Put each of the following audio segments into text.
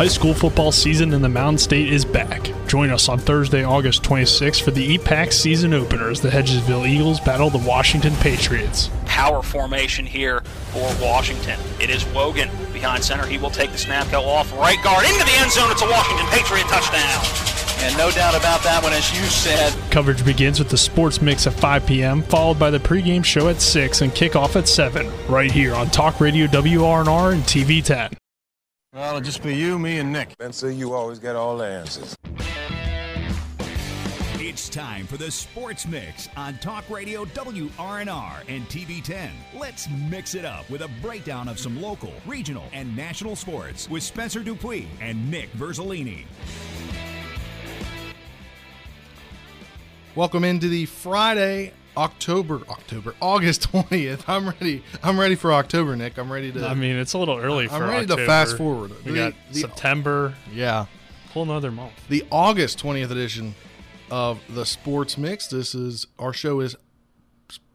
High school football season in the Mountain State is back. Join us on Thursday, August 26th for the EPAC season opener as the Hedgesville Eagles battle the Washington Patriots. Power formation here for Washington. It is Wogan behind center. He will take the snap, go off right guard into the end zone. It's a Washington Patriot touchdown. And no doubt about that one, as you said. Coverage begins with the sports mix at 5 p.m., followed by the pregame show at 6 and kickoff at 7, right here on Talk Radio WRNR and TV 10. Well, it'll just be you, me, and Nick. And so you always get all the answers. It's time for the Sports Mix on Talk Radio WRNR and TV10. Let's mix it up with a breakdown of some local, regional, and national sports with Spencer Dupuis and Nick Verzolini. Welcome into the Friday, October, October, August twentieth. I'm ready. I'm ready for October, Nick. I'm ready to. I mean, it's a little early for I'm ready October. to fast forward. We The- got the- September, Yeah, whole another month. the August twentieth edition of the Sports Mix. This is our show is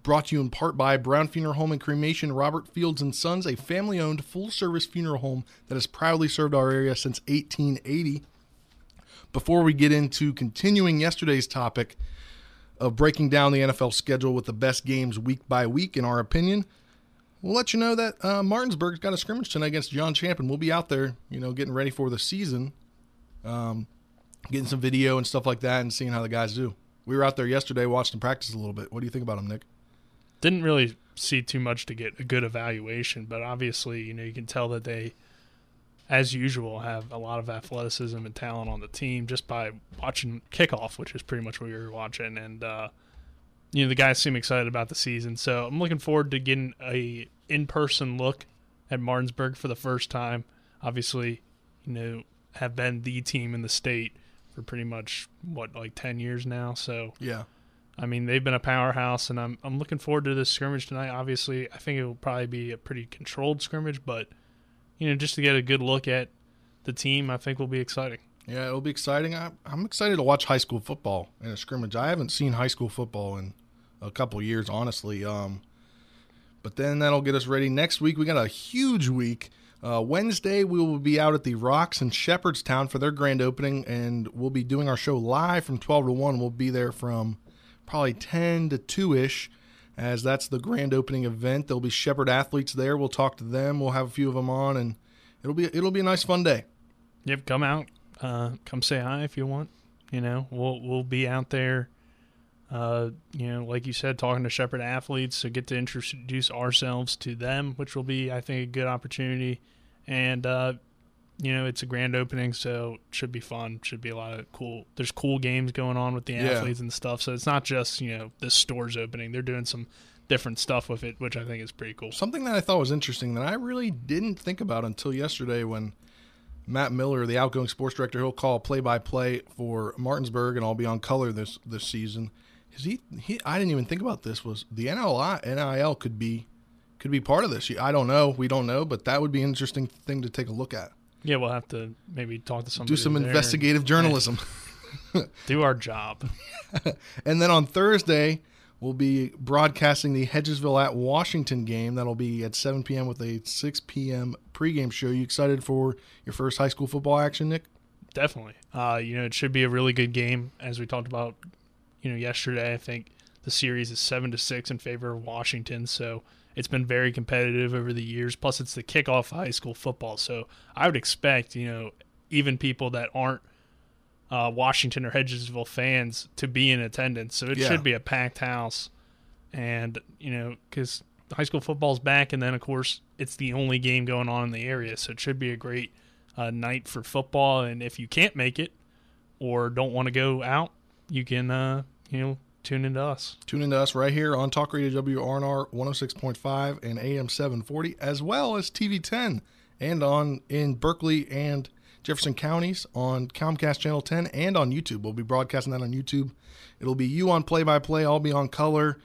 brought to you in part by Brown Funeral Home and Cremation, Robert Fields and Sons, a family-owned full-service funeral home that has proudly served our area since 1880. Before we get into continuing yesterday's topic of breaking down the NFL schedule with the best games week by week, in our opinion, we'll let you know that uh, Martinsburg's got a scrimmage tonight against John Champion. We'll be out there, you know, getting ready for the season, um, getting some video and stuff like that, and seeing how the guys do. We were out there yesterday, watched them practice a little bit. What do you think about them, Nick? Didn't really see too much to get a good evaluation, but obviously, you know, you can tell that they, as usual, have a lot of athleticism and talent on the team just by watching kickoff, which is pretty much what we were watching. And, uh, you know, the guys seem excited about the season. So I'm looking forward to getting a in person look at Martinsburg for the first time. Obviously, you know, have been the team in the state for pretty much, what, like 10 years now. So, Yeah. I mean, they've been a powerhouse, and I'm I'm looking forward to this scrimmage tonight. Obviously, I think it will probably be a pretty controlled scrimmage, but you know, just to get a good look at the team, I think will be exciting. Yeah, it'll be exciting. I, I'm excited to watch high school football in a scrimmage. I haven't seen high school football in a couple years, honestly. Um, but then that'll get us ready. Next week, we got a huge week. Uh, Wednesday, we will be out at the Rocks in Shepherdstown for their grand opening, and we'll be doing our show live from 12 to 1. We'll be there from probably 10 to 2 ish, as that's the grand opening event. There'll be Shepherd athletes there. We'll talk to them. We'll have a few of them on, and it'll be it'll be a nice, fun day. Yep, come out, uh, come say hi if you want. You know, we'll we'll be out there. Uh, you know, like you said, talking to Shepherd athletes, so get to introduce ourselves to them, which will be, I think, a good opportunity. And uh, you know, it's a grand opening, so it should be fun. Should be a lot of cool. There's cool games going on with the Yeah. athletes and stuff. So it's not just you know the store's opening. They're doing some different stuff with it, which I think is pretty cool. Something that I thought was interesting that I really didn't think about until yesterday when Matt Miller, the outgoing sports director, he'll call play by play for Martinsburg and I'll be on color this this season. Is he, he I didn't even think about this was the NLI NIL could be could be part of this. I don't know. We don't know, but that would be an interesting thing to take a look at. Yeah, we'll have to maybe talk to somebody. Do some there and investigative journalism. Do our job. And then on Thursday, we'll be broadcasting the Hedgesville at Washington game. That'll be at 7 p.m. with a 6 p.m. pregame show. You excited for your first high school football action, Nick? Definitely. Uh, you know, it should be a really good game, as we talked about. You know, yesterday. I think the series is seven to six in favor of Washington, so it's been very competitive over the years. Plus, it's the kickoff of high school football, so I would expect you know even people that aren't uh, Washington or Hedgesville fans to be in attendance. So it Yeah. should be a packed house, and you know because high school football's back, and then of course it's the only game going on in the area, so it should be a great uh, night for football. And if you can't make it or don't want to go out, you can uh, you know tune into us. Tune in to us right here on Talk Radio WRNR 106.5 and AM 740, as well as TV 10 and on in Berkeley and Jefferson counties on Comcast Channel 10 and on YouTube. We'll be broadcasting that on YouTube. It'll be you on play by play, I'll be on color.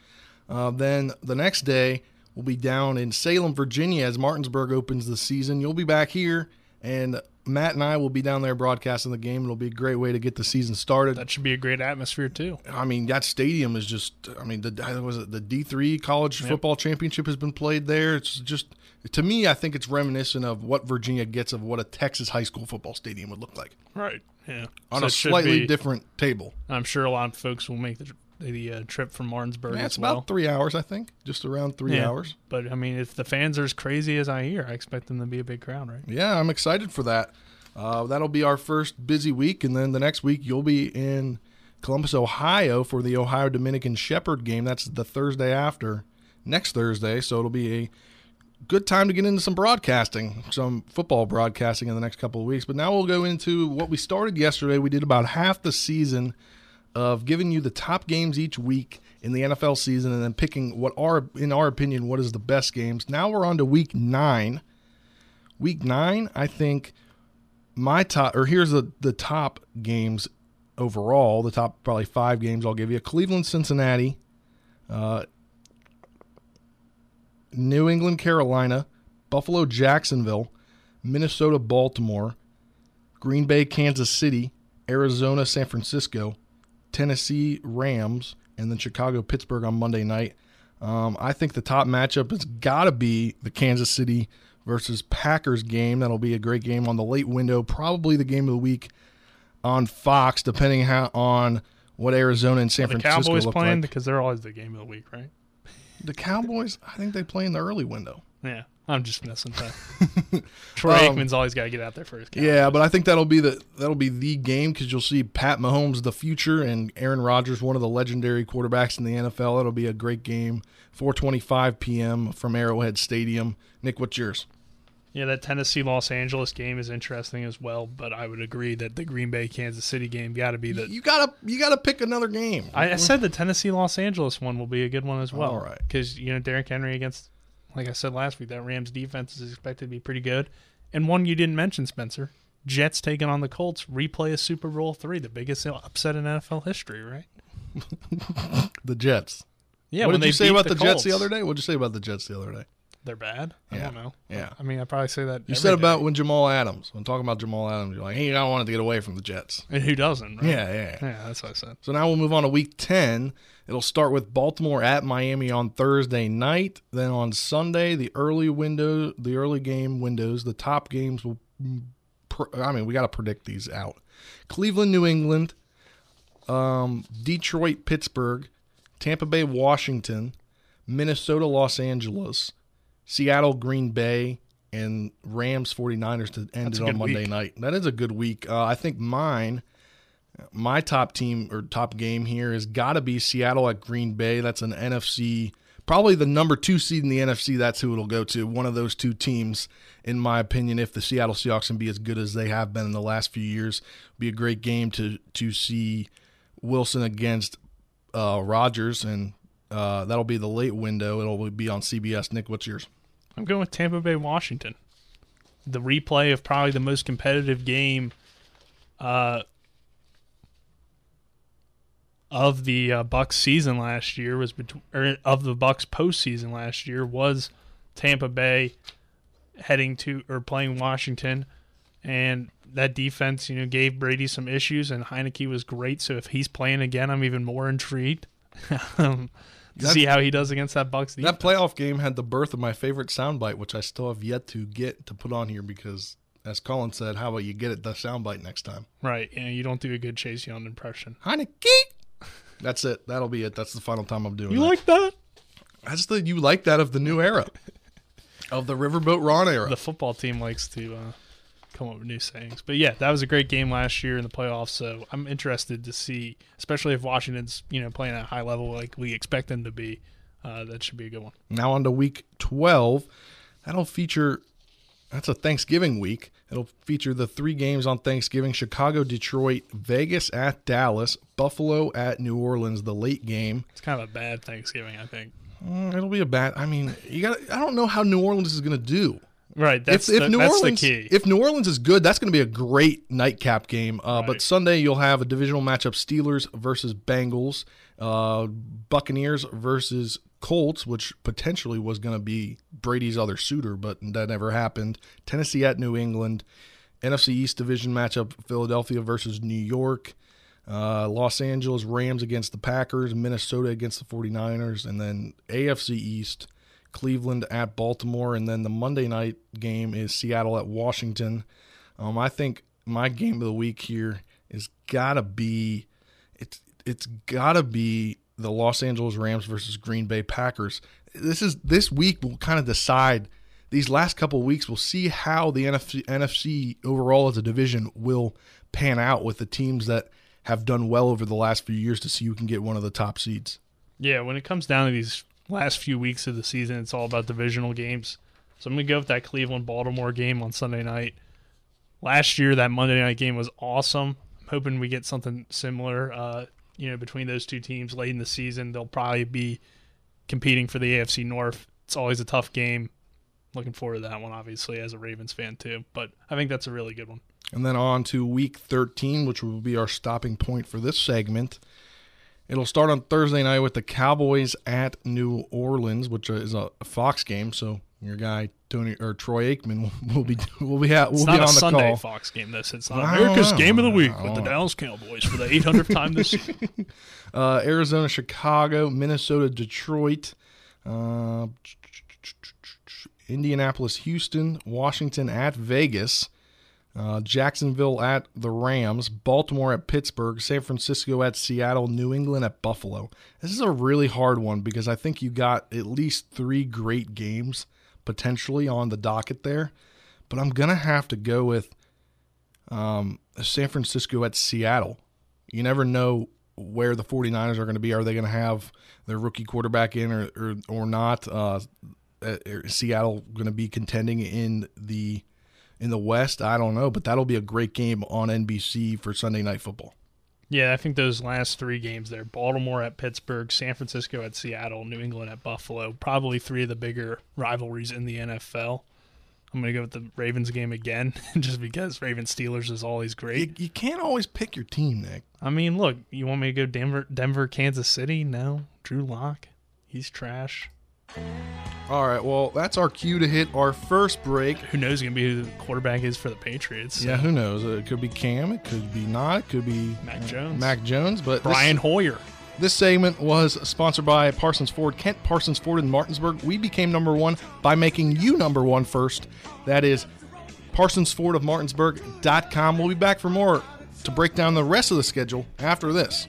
Uh, then the next day, we'll be down in Salem, Virginia as Martinsburg opens the season. You'll be back here, and Matt and I will be down there broadcasting the game. It'll be a great way to get the season started. That should be a great atmosphere too. I mean, that stadium is just. I mean, the was it the D three college Yep. football championship has been played there. It's just to me, I think it's reminiscent of what Virginia gets of what a Texas high school football stadium would look like Right. Yeah. on So a slightly be- different table. I'm sure a lot of folks will make the the uh, trip from Martinsburg Yeah, it's well. about three hours, I think, just around three Yeah. hours. But I mean, if the fans are as crazy as I hear, I expect them to be a big crowd, right? Yeah, I'm excited for that. Uh, that'll be our first busy week, and then the next week you'll be in Columbus, Ohio for the Ohio Dominican Shepherd game. That's the Thursday after next Thursday, so it'll be a good time to get into some broadcasting, some football broadcasting in the next couple of weeks. But now we'll go into what we started yesterday. We did about half the season of giving you the top games each week in the NFL season and then picking what are in our opinion what is the best games. Now we're on to week 9. Week 9, I think my top or here's the the top games overall, the top probably 5 games I'll give you. Cleveland Cincinnati, uh New England Carolina, Buffalo Jacksonville, Minnesota Baltimore, Green Bay Kansas City, Arizona San Francisco, Tennessee Rams, and then Chicago Pittsburgh on Monday night. Um, I think the top matchup has got to be the Kansas City versus Packers game. That'll be a great game on the late window, probably the game of the week on Fox, depending how on what Arizona and San the Francisco Cowboys look playing like. because they're always the game of the week, right? The Cowboys, I think they play in the early window. Yeah, I'm just messing with. Troy Um, Aikman's always got to get out there first. Yeah, but I think that'll be the that'll be the game because you'll see Pat Mahomes, the future, and Aaron Rodgers, one of the legendary quarterbacks in the NFL. It'll be a great game. 4:25 p.m. from Arrowhead Stadium. Nick, what's yours? Yeah, that Tennessee Los Angeles game is interesting as well, but I would agree that the Green Bay Kansas City game got to be the. You gotta you gotta pick another game. I, I said the Tennessee Los Angeles one will be a good one as well. All right. because you know Derrick Henry against, like I said last week, that Rams defense is expected to be pretty good. And one you didn't mention, Spencer, Jets taking on the Colts, replay of Super Bowl three, the biggest upset in NFL history, right? the Jets. Yeah. what did you say about the, Jets the other day? What did you say about the Jets the other day? They're bad. I Yeah. don't know. Yeah. I mean, I probably say that. You said about when Jamal Adams. When talking about Jamal Adams, you're like, hey, I wanted to get away from the Jets. and who doesn't? Right? Yeah, yeah. Yeah, that's what I said. So now we'll move on to week 10. It'll start with Baltimore at Miami on Thursday night. Then on Sunday, the early window, the early game windows, the top games will I mean, we got to predict these out. Cleveland, New England, um, Detroit, Pittsburgh, Tampa Bay, Washington, Minnesota, Los Angeles, Seattle, Green Bay, and Rams 49ers to end That's it on Monday week. night. That is a good week. Uh, I think mine my top team or top game here has got to be Seattle at Green Bay. That's an NFC, probably the number two seed in the NFC. That's who it'll go to. One of those two teams, in my opinion, if the Seattle Seahawks can be as good as they have been in the last few years, be a great game to to see Wilson against uh, Rodgers, and uh, that'll be the late window. It'll be on CBS. Nick, what's yours? I'm going with Tampa Bay, Washington. The replay of probably the most competitive game uh, of the uh, Bucs season last year was between, or of the Bucs postseason last year was Tampa Bay heading to or playing Washington, and that defense, you know, gave Brady some issues, and Heinicke was great. So if he's playing again, I'm even more intrigued um, to That- see how he does against that Bucs defense. That playoff game had the birth of my favorite soundbite, which I still have yet to get to put on here because, as Colin said, how about you get it the soundbite next time? Right. You, know, you don't do a good Chase Young impression. Heinicke. That's it. That'll be it. That's the final time I'm doing. It. You that. like that? That's the you like that of the new era, of the Riverboat Ron era. The football team likes to uh, come up with new sayings. But yeah, that was a great game last year in the playoffs. So I'm interested to see, especially if Washington's you know playing at a high level like we expect them to be. Uh, that should be a good one. Now on to week 12. That'll feature, that's a Thanksgiving week. It'll feature the three games on Thanksgiving Chicago, Detroit, Vegas at Dallas, Buffalo at New Orleans, the late game. It's kind of a bad Thanksgiving, I think. Mm, it'll be a bad, I mean, you got I don't know how New Orleans is going to do. Right. That's if, if the, New that's Orleans, the key. If New Orleans is good, that's going to be a great nightcap game. Uh, But Sunday you'll have a divisional matchup: Steelers versus Bengals, uh, Buccaneers versus Colts, which potentially was going to be Brady's other suitor, but that never happened. Tennessee at New England, NFC East division matchup: Philadelphia versus New York. Uh, Los Angeles Rams against the Packers, Minnesota against the 49ers, and then AFC East, Cleveland at Baltimore, and then the Monday night game is Seattle at Washington. Um, I think my game of the week here is gotta be it's it's gotta be the Los Angeles Rams versus Green Bay Packers. This is this week will kind of decide these last couple weeks. We'll see how the NFC, NFC overall as a division will pan out with the teams that have done well over the last few years to see who can get one of the top seeds. Yeah, when it comes down to these last few weeks of the season, it's all about divisional games. So I'm going to go with that Cleveland Baltimore game on Sunday night. Last year, that Monday night game was awesome. I'm hoping we get something similar, uh, you know, between those two teams late in the season. They'll probably be competing for the AFC North. It's always a tough game. Looking forward to that one, obviously, as a Ravens fan, too. But I think that's a really good one. And then on to week 13, which will be our stopping point for this segment. It'll start on Thursday night with the Cowboys at New Orleans, which is a Fox game. So your guy Tony or Troy Aikman will be will be out. Will it's be not on a the Sunday call. Fox game. This it's not America's game of the week with the. Dallas Cowboys for the 800th time this season. Uh, Arizona, Chicago, Minnesota, Detroit, uh, Indianapolis, Houston, Washington at Vegas, uh, Jacksonville at the Rams, Baltimore at Pittsburgh, San Francisco at Seattle, New England at Buffalo. This is a really hard one because I think you got at least three great games potentially on the docket there, but I'm gonna have to go with um, San Francisco at Seattle. You never know where the 49ers are going to be. Are they going to have their rookie quarterback in or or, or not? Uh, uh, is Seattle going to be contending in the in the West? I don't know, but that'll be a great game on NBC for Sunday Night Football. Yeah, I think those last three games there Baltimore at Pittsburgh, San Francisco at Seattle, New England at Buffalo probably three of the bigger rivalries in the NFL. I'm going to go with the Ravens game again just because Ravens Steelers is always great. You, you can't always pick your team, Nick. I mean, look, you want me to go Denver, Denver, Kansas City? No. Drew Lock, he's trash. All right, well, that's our cue to hit our first break. Who knows going to be who the quarterback is for the Patriots? Yeah, who knows? It could be Cam, it could be not, it could be uh, Mac Jones. Mac Jones, but this- Brian Hoyer. This segment was sponsored by Parsons Ford, Kent Parsons Ford in Martinsburg. We became number one by making you number one first. That is ParsonsFord of Martinsburg.com. We'll be back for more to break down the rest of the schedule after this.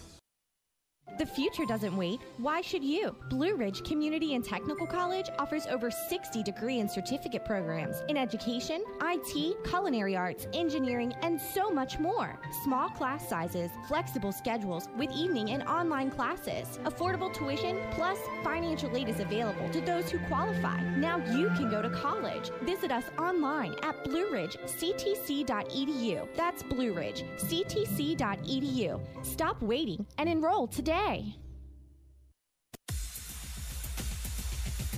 The future doesn't wait. Why should you? Blue Ridge Community and Technical College offers over 60 degree and certificate programs in education, IT, culinary arts, engineering, and so much more. Small class sizes, flexible schedules with evening and online classes, affordable tuition, plus financial aid is available to those who qualify. Now you can go to college. Visit us online at blueridgectc.edu. That's Blue Ridge, ctc.edu. Stop waiting and enroll today.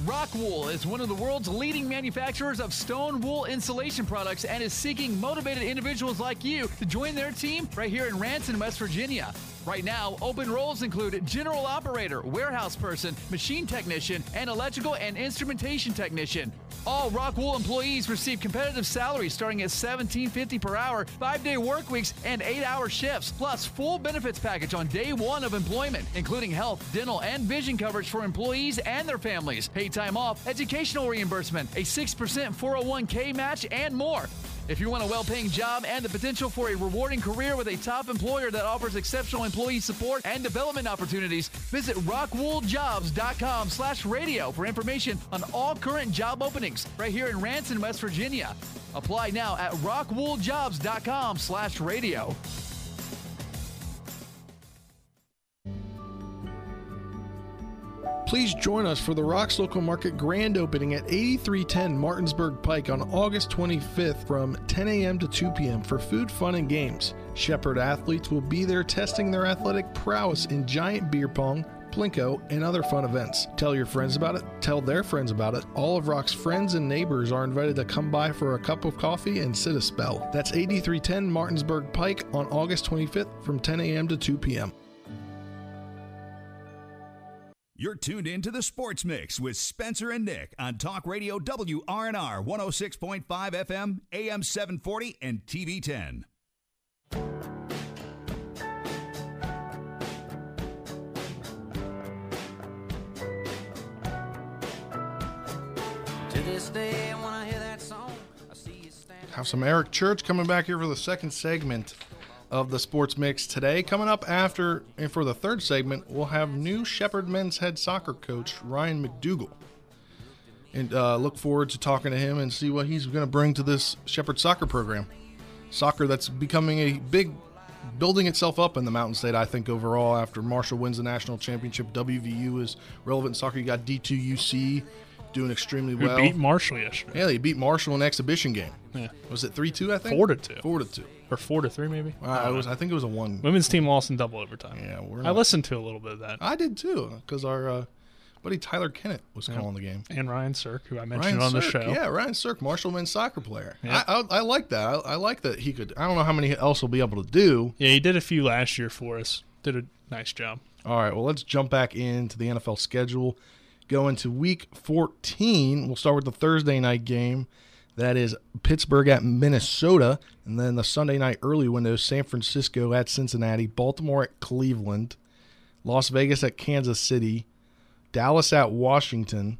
Rockwool is one of the world's leading manufacturers of stone wool insulation products and is seeking motivated individuals like you to join their team right here in Ranson, West Virginia. Right now, open roles include general operator, warehouse person, machine technician, and electrical and instrumentation technician. All Rockwool employees receive competitive salaries starting at $17.50 per hour, five-day work weeks, and eight-hour shifts, plus full benefits package on day one of employment, including health, dental, and vision coverage for employees and their families, paid time off, educational reimbursement, a 6% 401k match, and more. If you want a well-paying job and the potential for a rewarding career with a top employer that offers exceptional employee support and development opportunities, visit rockwooljobs.com slash radio for information on all current job openings right here in Ranson, West Virginia. Apply now at rockwooljobs.com slash radio. Please join us for the Rocks Local Market grand opening at 8310 Martinsburg Pike on August 25th from 10 a.m. to 2 p.m. for food, fun, and games. Shepherd athletes will be there testing their athletic prowess in giant beer pong, Plinko, and other fun events. Tell your friends about it, tell their friends about it. All of Rock's friends and neighbors are invited to come by for a cup of coffee and sit a spell. That's 8310 Martinsburg Pike on August 25th from 10 a.m. to 2 p.m. You're tuned in to the Sports Mix with Spencer and Nick on Talk Radio WRNR 106.5 FM, AM 740, and TV 10. To this day, when I hear that song, I see you standing. have some Eric Church coming back here for the second segment of the Sports Mix today. Coming up after, and for the third segment, we'll have new Shepherd men's head soccer coach Ryan McDougall. And uh, look forward to talking to him and see what he's going to bring to this Shepherd soccer program. Soccer that's becoming a big, building itself up in the Mountain State, I think, overall. After Marshall wins the national championship, WVU is relevant in soccer. You got D2UC doing extremely We well. beat Marshall yesterday. Yeah, they beat Marshall in an exhibition game. Yeah. Was it three two? I think Four to two. Four to two. Or four to three, maybe. Uh, it was. I think it was a one. Women's team lost in double overtime. Yeah, we're I not- listened to a little bit of that. I did too, because our uh, buddy Tyler Kennett was calling the game. And Ryan Cirk, who I mentioned on the show. yeah, Ryan Cirk, Marshall men's soccer player. Yeah. I, I, I like that. I, I like that he could. I don't know how many else he'll be able to do. Yeah, he did a few last year for us. Did a nice job. All right, well, let's jump back into the NFL schedule. Go into week 14. We'll start with the Thursday night game. That is Pittsburgh at Minnesota. And then the Sunday night early window San Francisco at Cincinnati, Baltimore at Cleveland, Las Vegas at Kansas City, Dallas at Washington,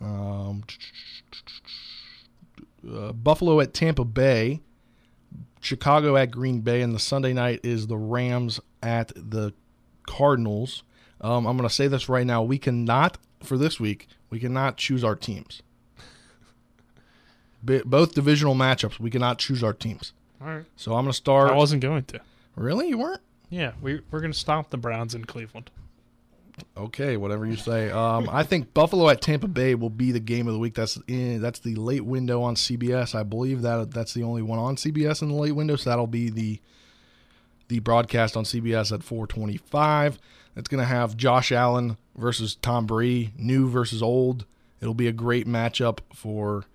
um, uh, Buffalo at Tampa Bay, Chicago at Green Bay, and the Sunday night is the Rams at the Cardinals. Um, I'm going to say this right now: we cannot for this week. We cannot choose our teams. Both divisional matchups, we cannot choose our teams. All right. So I'm going to start. I wasn't going to. Really, you weren't? Yeah, we, we're going to stop the Browns in Cleveland. Okay, whatever you say. Um, I think Buffalo at Tampa Bay will be the game of the week. That's in, that's the late window on CBS. I believe that that's the only one on CBS in the late window. So that'll be the the broadcast on CBS at 4:25. It's going to have Josh Allen versus Tom Brady, new versus old. It'll be a great matchup for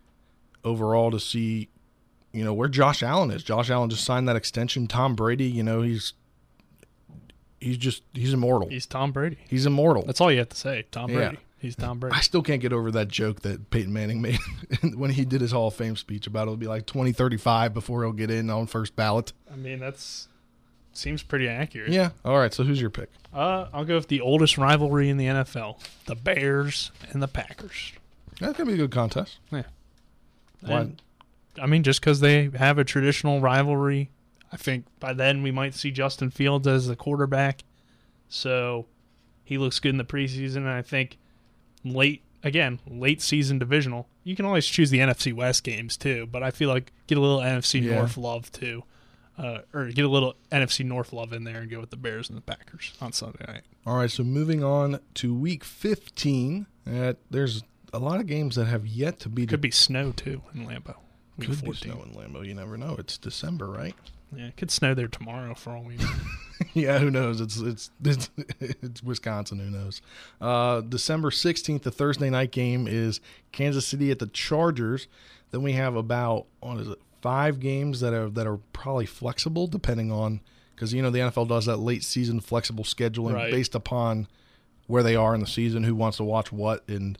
overall to see, you know, where Josh Allen is. Josh Allen just signed that extension. Tom Brady, you know, he's he's just he's immortal. He's Tom Brady. He's immortal. That's all you have to say. Tom Yeah. Brady. He's Tom Brady. I still can't get over that joke that Peyton Manning made when he did his Hall of Fame speech about it'll be like 2035 before he'll get in on first ballot. I mean, that's seems pretty accurate. Yeah. All right. So who's your pick? Uh, I'll go with the oldest rivalry in the NFL: the Bears and the Packers. That's gonna be a good contest. Yeah. And, I mean, just because they have a traditional rivalry, I think by then we might see Justin Fields as the quarterback. So he looks good in the preseason. And I think late, again, late season divisional, you can always choose the NFC West games too. But I feel like get a little NFC Yeah. North love too. Uh, or get a little NFC North love in there and go with the Bears and the Packers on Sunday night. All right. So moving on to Week 15. Uh, there's a lot of games that have yet to be. Could be snow too in. Week could be snow in Lambeau. You never know. It's December, right? Yeah, it could snow there tomorrow for all we know. yeah, who knows? It's it's it's, it's Wisconsin. Who knows? Uh, December sixteenth, the Thursday night game is Kansas City at the Chargers. Then we have about what is it? Five games that are that are probably flexible depending on because you know the NFL does that late season flexible scheduling Right. based upon where they are in the season, who wants to watch what, and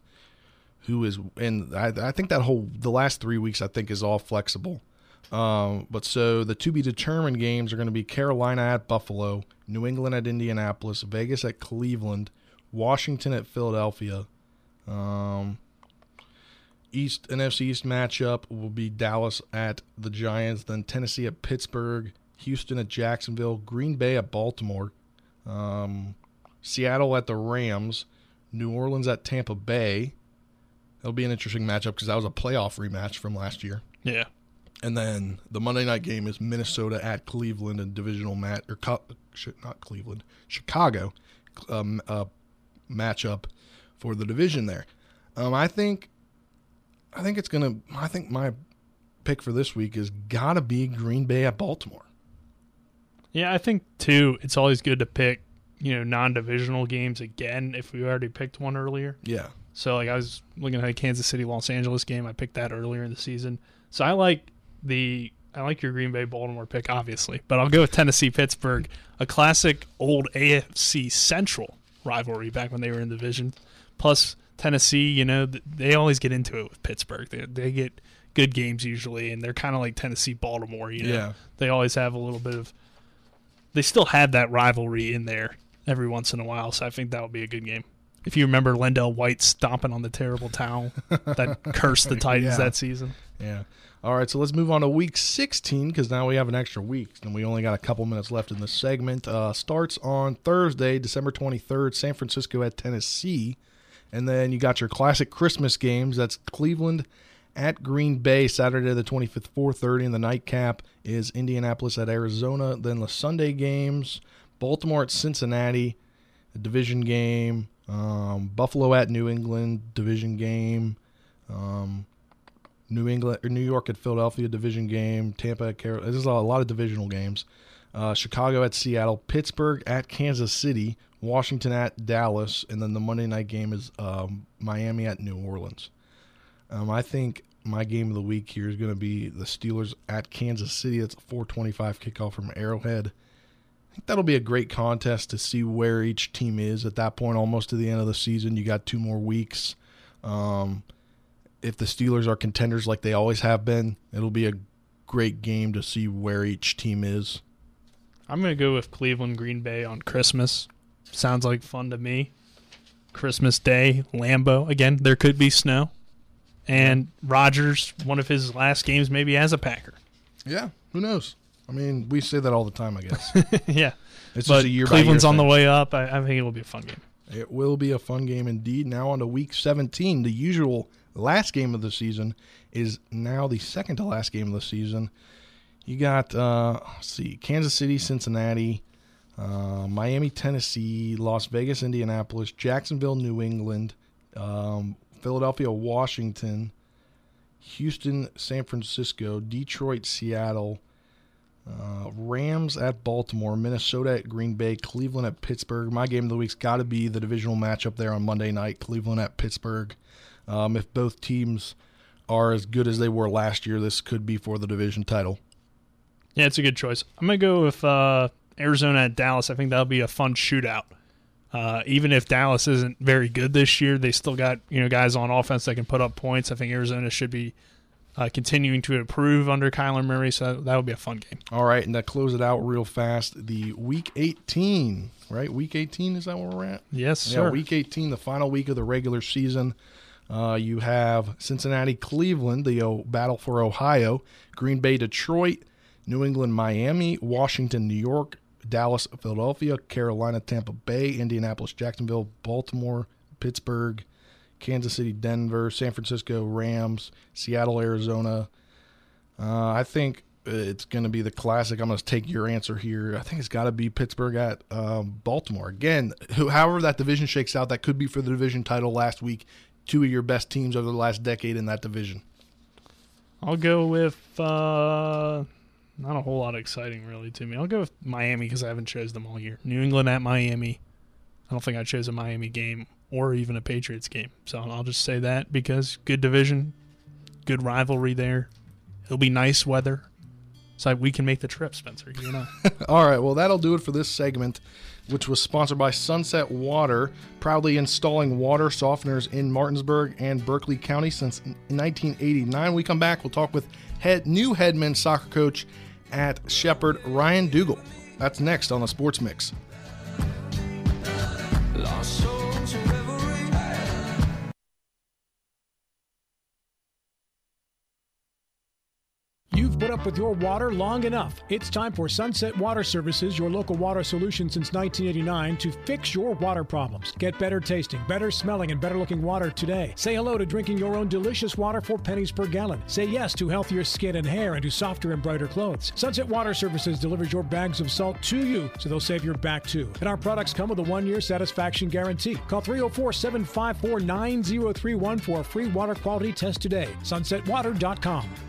who is. And I, I think that whole the last three weeks I think is all flexible. Um, but so the to be determined games are going to be Carolina at Buffalo, New England at Indianapolis, Vegas at Cleveland, Washington at Philadelphia. Um, East NFC East matchup will be Dallas at the Giants, then Tennessee at Pittsburgh, Houston at Jacksonville, Green Bay at Baltimore, um, Seattle at the Rams, New Orleans at Tampa Bay. That'll be an interesting matchup because that was a playoff rematch from last year. yeah. And then the Monday night game is Minnesota at Cleveland and divisional mat or Co- not Cleveland, Chicago um, uh, matchup for the division there. Um, I think, I think it's gonna. I think my pick for this week is gotta be Green Bay at Baltimore. Yeah, I think too. It's always good to pick you know non-divisional games again if we already picked one earlier. Yeah. So like I was looking at a Kansas City Los Angeles game. I picked that earlier in the season. So I like the I like your Green Bay Baltimore pick obviously, but I'll go with Tennessee Pittsburgh, a classic old AFC Central rivalry back when they were in the division. Plus Tennessee, you know, they always get into it with Pittsburgh. They they get good games usually and they're kind of like Tennessee Baltimore, you know. Yeah. They always have a little bit of they still have that rivalry in there every once in a while, so I think that would be a good game. If you remember LenDale White stomping on the terrible towel that cursed the Titans Yeah. that season. Yeah. All right, so let's move on to week 16 because now we have an extra week and we only got a couple minutes left in this segment. Uh, starts on Thursday, December 23rd, San Francisco at Tennessee. And then you got your classic Christmas games. That's Cleveland at Green Bay, Saturday the 25th, 4.30. And the nightcap is Indianapolis at Arizona. Then the Sunday games, Baltimore at Cincinnati, a division game. Um, Buffalo at New England, division game. Um, New England or New York at Philadelphia division game, Tampa at Carolina. There's a lot of divisional games. Uh, Chicago at Seattle, Pittsburgh at Kansas City, Washington at Dallas, and then the Monday night game is um, Miami at New Orleans. Um, I think my game of the week here is going to be the Steelers at Kansas City. It's a 4:25 kickoff from Arrowhead. I think that'll be a great contest to see where each team is at that point, almost to the end of the season. You got two more weeks. Um, if the Steelers are contenders like they always have been, it'll be a great game to see where each team is. I'm going to go with Cleveland Green Bay on Christmas. Sounds like fun to me. Christmas Day, Lambeau. Again, there could be snow. And Rodgers, one of his last games maybe as a Packer. Yeah, who knows? I mean, we say that all the time, I guess. yeah. It's but just a year Cleveland's year on the way up. I, I think it'll be a fun game. It will be a fun game indeed. Now on to week 17. The usual last game of the season is now the second to last game of the season. You got, uh, let's see, Kansas City, Cincinnati, uh, Miami, Tennessee, Las Vegas, Indianapolis, Jacksonville, New England, um, Philadelphia, Washington, Houston, San Francisco, Detroit, Seattle, uh, Rams at Baltimore, Minnesota at Green Bay, Cleveland at Pittsburgh. My game of the week's got to be the divisional matchup there on Monday night, Cleveland at Pittsburgh. Um, if both teams are as good as they were last year, this could be for the division title. Yeah, it's a good choice. I'm to go with uh, Arizona at Dallas. I think that'll be a fun shootout. Uh, even if Dallas isn't very good this year, they still got you know guys on offense that can put up points. I think Arizona should be uh, continuing to improve under Kyler Murray, so that would be a fun game. All right, and to close it out real fast, the week 18, right? Week 18, is that where we're at? Yes, Yeah, sir. week 18, the final week of the regular season. Uh, you have Cincinnati, Cleveland, the oh, battle for Ohio, Green Bay, Detroit, New England, Miami, Washington, New York, Dallas, Philadelphia, Carolina, Tampa Bay, Indianapolis, Jacksonville, Baltimore, Pittsburgh, Kansas City, Denver, San Francisco, Rams, Seattle, Arizona. Uh, I think it's going to be the classic. I'm going to take your answer here. I think it's got to be Pittsburgh at um, Baltimore. Again, who, however that division shakes out, that could be for the division title last week. Two of your best teams over the last decade in that division. I'll go with uh, not a whole lot exciting really to me. I'll go with Miami because I haven't chose them all year. New England at Miami. I don't think I chose a Miami game or even a Patriots game. So I'll just say that because good division, good rivalry there. It'll be nice weather. So we can make the trip, Spencer. You know. All right, well, that'll do it for this segment, which was sponsored by Sunset Water, proudly installing water softeners in Martinsburg and Berkeley County since 1989. We come back, we'll talk with head new head men's soccer coach at Shepherd, Ryan Dougal. That's next on the Sports Mix. Put up with your water long enough. It's time for Sunset Water Services, your local water solution since 1989, to fix your water problems. Get better tasting, better smelling, and better looking water today. Say hello to drinking your own delicious water for pennies per gallon. Say yes to healthier skin and hair and to softer and brighter clothes. Sunset Water Services delivers your bags of salt to you so they'll save your back too. And our products come with a one year satisfaction guarantee. Call 304 754 9031 for a free water quality test today. SunsetWater.com.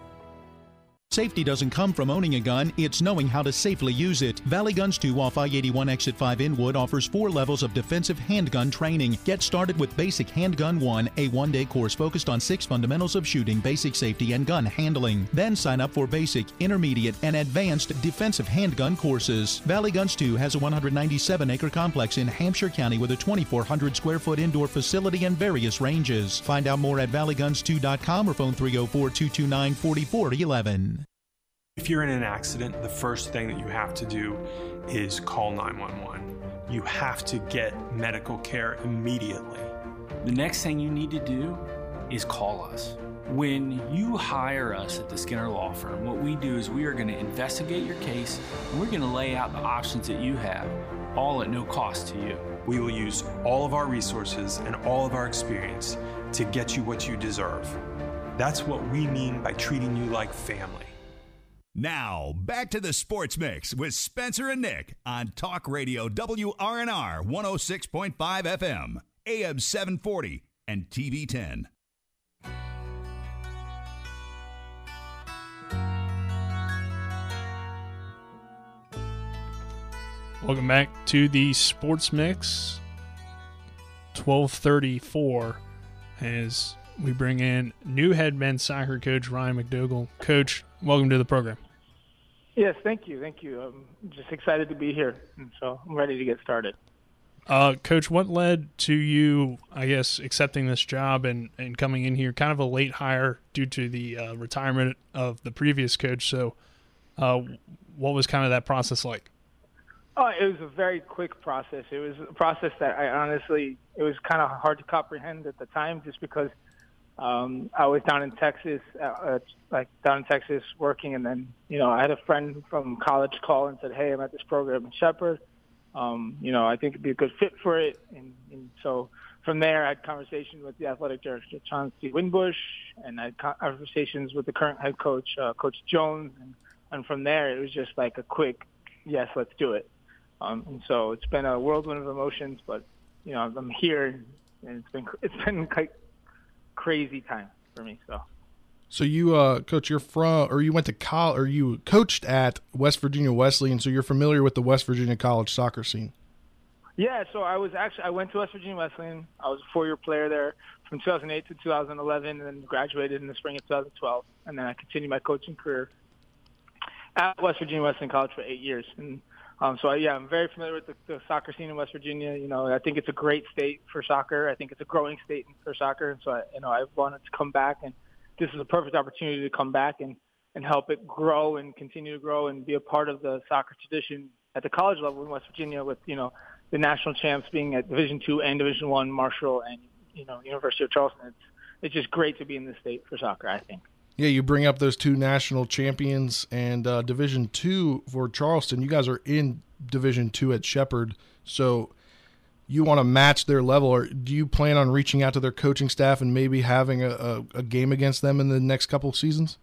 Safety doesn't come from owning a gun, it's knowing how to safely use it. Valley Guns 2 off I 81 Exit 5 Inwood offers four levels of defensive handgun training. Get started with Basic Handgun 1, a one day course focused on six fundamentals of shooting, basic safety, and gun handling. Then sign up for basic, intermediate, and advanced defensive handgun courses. Valley Guns 2 has a 197 acre complex in Hampshire County with a 2,400 square foot indoor facility and various ranges. Find out more at valleyguns2.com or phone 304 229 4411. If you're in an accident, the first thing that you have to do is call 911. You have to get medical care immediately. The next thing you need to do is call us. When you hire us at the Skinner Law Firm, what we do is we are going to investigate your case and we're going to lay out the options that you have, all at no cost to you. We will use all of our resources and all of our experience to get you what you deserve. That's what we mean by treating you like family. Now, back to the Sports Mix with Spencer and Nick on Talk Radio WRNR 106.5 FM, AM 740, and TV 10. Welcome back to the Sports Mix. 1234 as we bring in new head men's soccer coach Ryan McDougall. Coach, welcome to the program. Yes, thank you, thank you. I'm just excited to be here, and so I'm ready to get started. Uh, coach, what led to you, I guess, accepting this job and, and coming in here? Kind of a late hire due to the uh, retirement of the previous coach. So, uh, what was kind of that process like? Oh, it was a very quick process. It was a process that I honestly, it was kind of hard to comprehend at the time, just because um, I was down in Texas, uh, uh, like down in Texas working, and then you know I had a friend from college call and said, "Hey, I'm at this program in Shepherd. Um, you know, I think it'd be a good fit for it." And, and so from there, I had conversations with the athletic director, Chauncey Winbush, and I had conversations with the current head coach, uh, Coach Jones, and, and from there, it was just like a quick, "Yes, let's do it." Um, and so it's been a whirlwind of emotions, but you know, I'm here, and it's been it's been quite crazy time for me. So. So you, uh, coach, you're from, or you went to college, or you coached at West Virginia Wesleyan, so you're familiar with the West Virginia college soccer scene. Yeah, so I was actually I went to West Virginia Wesleyan. I was a four-year player there from 2008 to 2011, and then graduated in the spring of 2012. And then I continued my coaching career at West Virginia Wesleyan College for eight years. And um, so yeah, I'm very familiar with the, the soccer scene in West Virginia. You know, I think it's a great state for soccer. I think it's a growing state for soccer. And so I, you know, I wanted to come back, and this is a perfect opportunity to come back and and help it grow and continue to grow and be a part of the soccer tradition at the college level in West Virginia. With you know, the national champs being at Division two and Division one, Marshall and you know University of Charleston. It's it's just great to be in the state for soccer. I think. Yeah, you bring up those two national champions and uh, Division two for Charleston. You guys are in Division two at Shepherd, so you want to match their level. Or do you plan on reaching out to their coaching staff and maybe having a, a, a game against them in the next couple of seasons?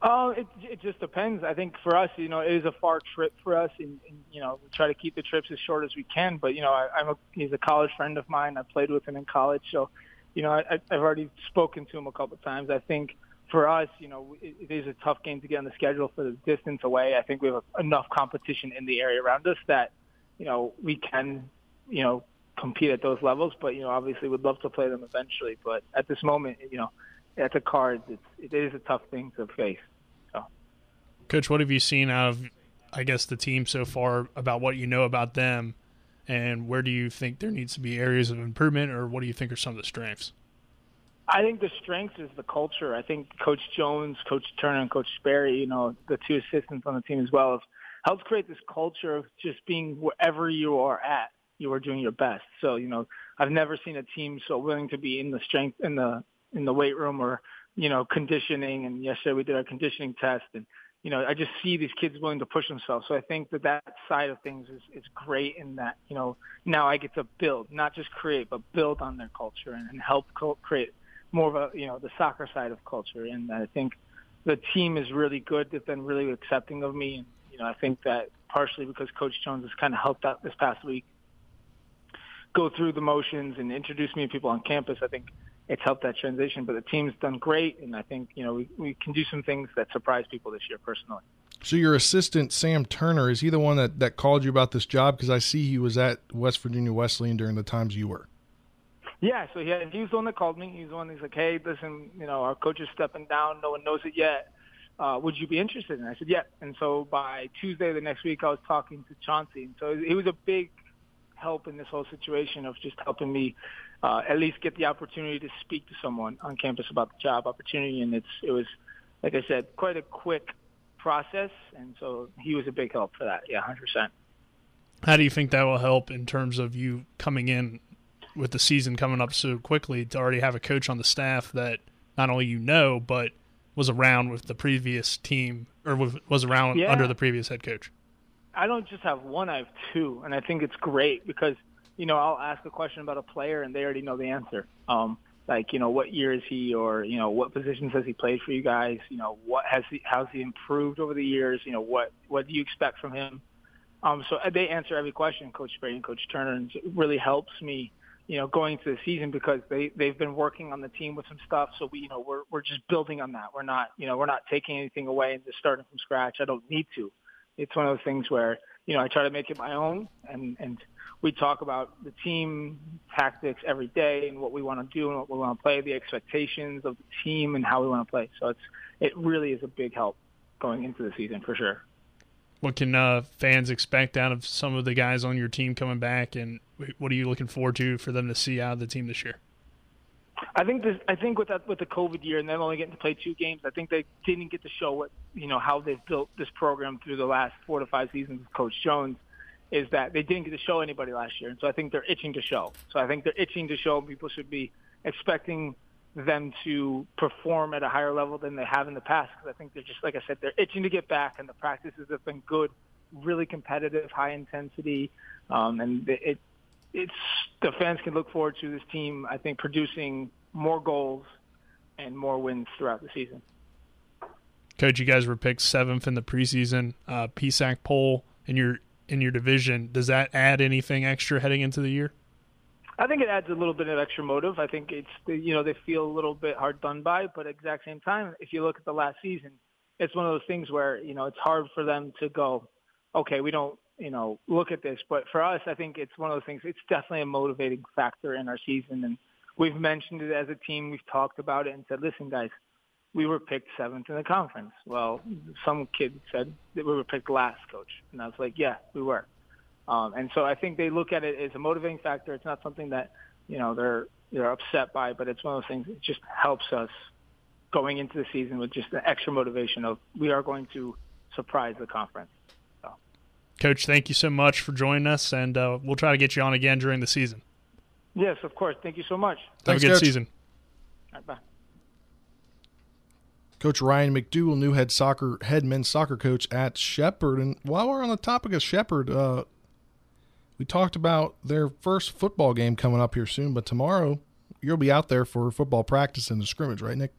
Oh, it it just depends. I think for us, you know, it is a far trip for us, and, and you know, we try to keep the trips as short as we can. But you know, I, I'm a he's a college friend of mine. I played with him in college, so you know, I, I've already spoken to him a couple of times. I think for us, you know, it, is a tough game to get on the schedule for the distance away. I think we have enough competition in the area around us that, you know, we can, you know, compete at those levels. But you know, obviously, we'd love to play them eventually. But at this moment, you know, at the cards, it's it is a tough thing to face. So. Coach, what have you seen out of, I guess, the team so far about what you know about them, and where do you think there needs to be areas of improvement, or what do you think are some of the strengths? I think the strength is the culture. I think Coach Jones, Coach Turner, and Coach Sperry, you know, the two assistants on the team as well, have helped create this culture of just being wherever you are at, you are doing your best. So, you know, I've never seen a team so willing to be in the strength in the in the weight room or you know conditioning. And yesterday we did our conditioning test, and you know I just see these kids willing to push themselves. So I think that that side of things is is great in that you know now I get to build, not just create, but build on their culture and, and help co- create more of a you know the soccer side of culture. And I think the team is really good. They've been really accepting of me, and you know I think that partially because Coach Jones has kind of helped out this past week go through the motions and introduce me to people on campus. I think it's helped that transition. But the team's done great, and I think you know we we can do some things that surprise people this year personally. So your assistant Sam Turner is he the one that that called you about this job? Because I see he was at West Virginia Wesleyan during the times you were. Yeah, so he, he was the one that called me. He's the one that's like, hey, listen, you know, our coach is stepping down. No one knows it yet. Uh, would you be interested? And I said, yeah. And so by Tuesday the next week, I was talking to Chauncey. And so he was a big help in this whole situation of just helping me uh, at least get the opportunity to speak to someone on campus about the job opportunity. And it's it was, like I said, quite a quick process. And so he was a big help for that. Yeah, 100%. How do you think that will help in terms of you coming in with the season coming up so quickly to already have a coach on the staff that not only you know but was around with the previous team or was around yeah. under the previous head coach? I don't just have one; I have two, and I think it's great because you know I'll ask a question about a player and they already know the answer. Um, like you know what year is he, or you know what positions has he played for you guys? You know what has he how's he improved over the years? You know what what do you expect from him? Um, so they answer every question, Coach Brady and Coach Turner, and it really helps me you know, going into the season because they they've been working on the team with some stuff. So we, you know, we're we're just building on that. We're not, you know, we're not taking anything away and just starting from scratch. I don't need to. It's one of those things where you know I try to make it my own, and and we talk about the team tactics every day and what we want to do and what we want to play, the expectations of the team and how we want to play. So it's it really is a big help going into the season for sure. What can uh, fans expect out of some of the guys on your team coming back, and what are you looking forward to for them to see out of the team this year? I think this. I think with that, with the COVID year and them only getting to play two games, I think they didn't get to show what you know how they've built this program through the last four to five seasons Coach Jones. Is that they didn't get to show anybody last year, and so I think they're itching to show. So I think they're itching to show. People should be expecting them to perform at a higher level than they have in the past. Because I think they're just like I said, they're itching to get back, and the practices have been good, really competitive, high intensity, um, and it it's the fans can look forward to this team. I think producing more goals and more wins throughout the season. Coach, you guys were picked seventh in the preseason uh, PSAC poll in your in your division. Does that add anything extra heading into the year? I think it adds a little bit of extra motive. I think it's you know they feel a little bit hard done by, but at the exact same time, if you look at the last season, it's one of those things where you know it's hard for them to go, okay, we don't you know look at this, but for us, I think it's one of those things. It's definitely a motivating factor in our season, and we've mentioned it as a team. We've talked about it and said, listen, guys, we were picked seventh in the conference. Well, some kid said that we were picked last, coach, and I was like, yeah, we were. Um, and so I think they look at it as a motivating factor. It's not something that you know they're they're upset by, but it's one of those things It just helps us going into the season with just the extra motivation of we are going to surprise the conference. So. Coach, thank you so much for joining us, and uh, we'll try to get you on again during the season. Yes, of course. Thank you so much. Thanks, Have a good Coach. season. bye. Coach Ryan McDougall, new head soccer head men's soccer coach at Shepherd. And while we're on the topic of Shepherd, uh, we talked about their first football game coming up here soon, but tomorrow you'll be out there for football practice and the scrimmage, right, Nick?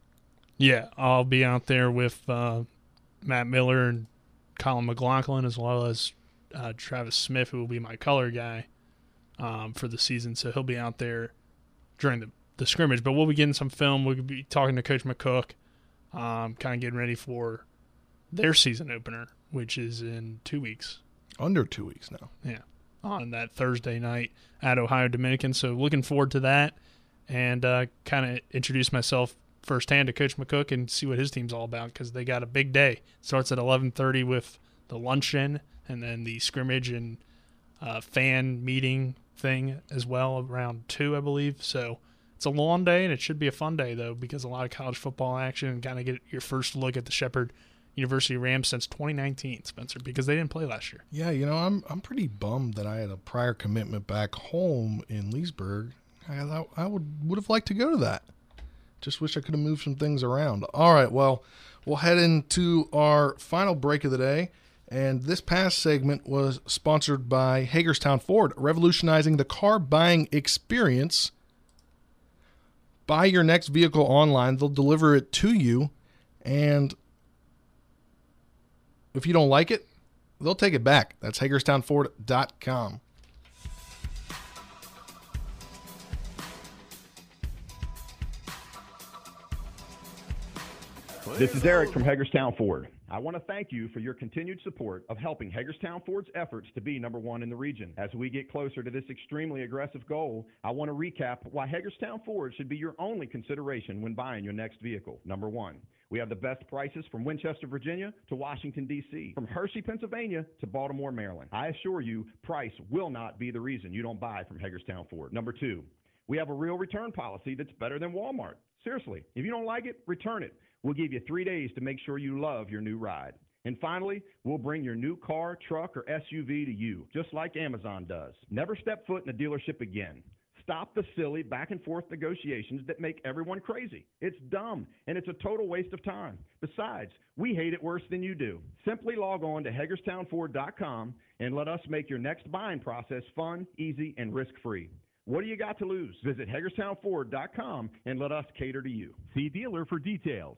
Yeah, I'll be out there with uh, Matt Miller and Colin McLaughlin, as well as uh, Travis Smith, who will be my color guy um, for the season. So he'll be out there during the, the scrimmage. But we'll be getting some film. We'll be talking to Coach McCook, um, kind of getting ready for their season opener, which is in two weeks. Under two weeks now. Yeah on that Thursday night at Ohio Dominican. So looking forward to that and uh, kind of introduce myself firsthand to Coach McCook and see what his team's all about because they got a big day. Starts at 11:30 with the luncheon and then the scrimmage and uh, fan meeting thing as well around two, I believe. So it's a long day and it should be a fun day though because a lot of college football action and kind of get your first look at the Shepherd University Rams since 2019, Spencer, because they didn't play last year. Yeah, you know, I'm I'm pretty bummed that I had a prior commitment back home in Leesburg. I, I would would have liked to go to that. Just wish I could have moved some things around. All right, well, we'll head into our final break of the day. And this past segment was sponsored by Hagerstown Ford, revolutionizing the car buying experience. Buy your next vehicle online, they'll deliver it to you. And if you don't like it, they'll take it back. That's HagerstownFord.com. This is Eric from Hagerstown Ford. I want to thank you for your continued support of helping Hagerstown Ford's efforts to be number one in the region. As we get closer to this extremely aggressive goal, I want to recap why Hagerstown Ford should be your only consideration when buying your next vehicle. Number one, we have the best prices from Winchester, Virginia to Washington, D.C., from Hershey, Pennsylvania to Baltimore, Maryland. I assure you, price will not be the reason you don't buy from Hagerstown Ford. Number two, we have a real return policy that's better than Walmart. Seriously, if you don't like it, return it. We'll give you three days to make sure you love your new ride. And finally, we'll bring your new car, truck, or SUV to you, just like Amazon does. Never step foot in a dealership again. Stop the silly back and forth negotiations that make everyone crazy. It's dumb and it's a total waste of time. Besides, we hate it worse than you do. Simply log on to HagerstownFord.com and let us make your next buying process fun, easy, and risk free. What do you got to lose? Visit HagerstownFord.com and let us cater to you. See dealer for details.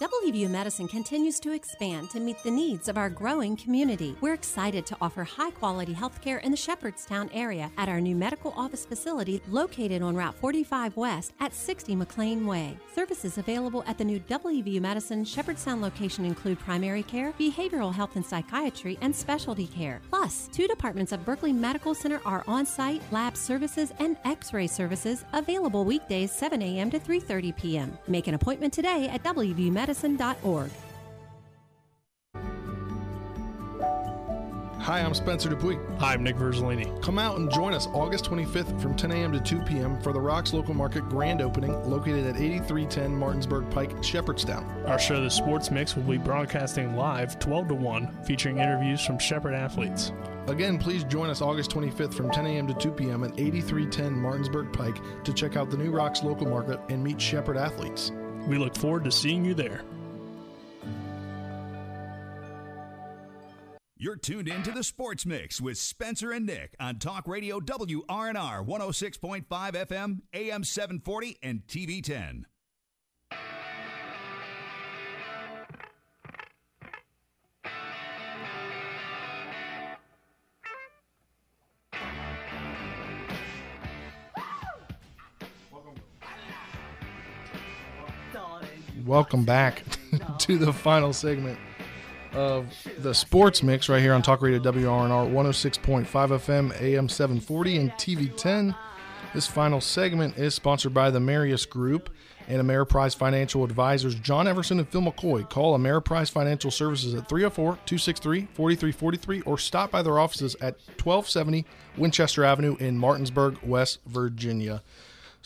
WVU Medicine continues to expand to meet the needs of our growing community. We're excited to offer high quality healthcare in the Shepherdstown area at our new medical office facility located on Route 45 West at 60 McLean Way. Services available at the new WVU Medicine Shepherdstown location include primary care, behavioral health and psychiatry, and specialty care. Plus, two departments of Berkeley Medical Center are on site, lab services, and x ray services available weekdays 7 a.m. to 3.30 p.m. Make an appointment today at WVU Medicine medicine.org. Hi, I'm Spencer Dupuis. Hi, I'm Nick Verzolini. Come out and join us August 25th from 10 a.m. to 2 p.m. for the Rocks Local Market grand opening located at 8310 Martinsburg Pike, Shepherdstown. Our show, The Sports Mix, will be broadcasting live 12 to 1, featuring interviews from Shepherd athletes. Again, please join us August 25th from 10 a.m. to 2 p.m. at 8310 Martinsburg Pike to check out the new Rocks Local Market and meet Shepherd athletes. We look forward to seeing you there. You're tuned in to the Sports Mix with Spencer and Nick on Talk Radio WRNR 106.5 FM, AM 740, and TV 10. Welcome back to the final segment of the sports mix right here on Talk Radio WRNR 106.5 FM, AM 740, and TV 10. This final segment is sponsored by the Marius Group and Ameriprise Financial Advisors John Everson and Phil McCoy. Call Ameriprise Financial Services at 304 263 4343 or stop by their offices at 1270 Winchester Avenue in Martinsburg, West Virginia.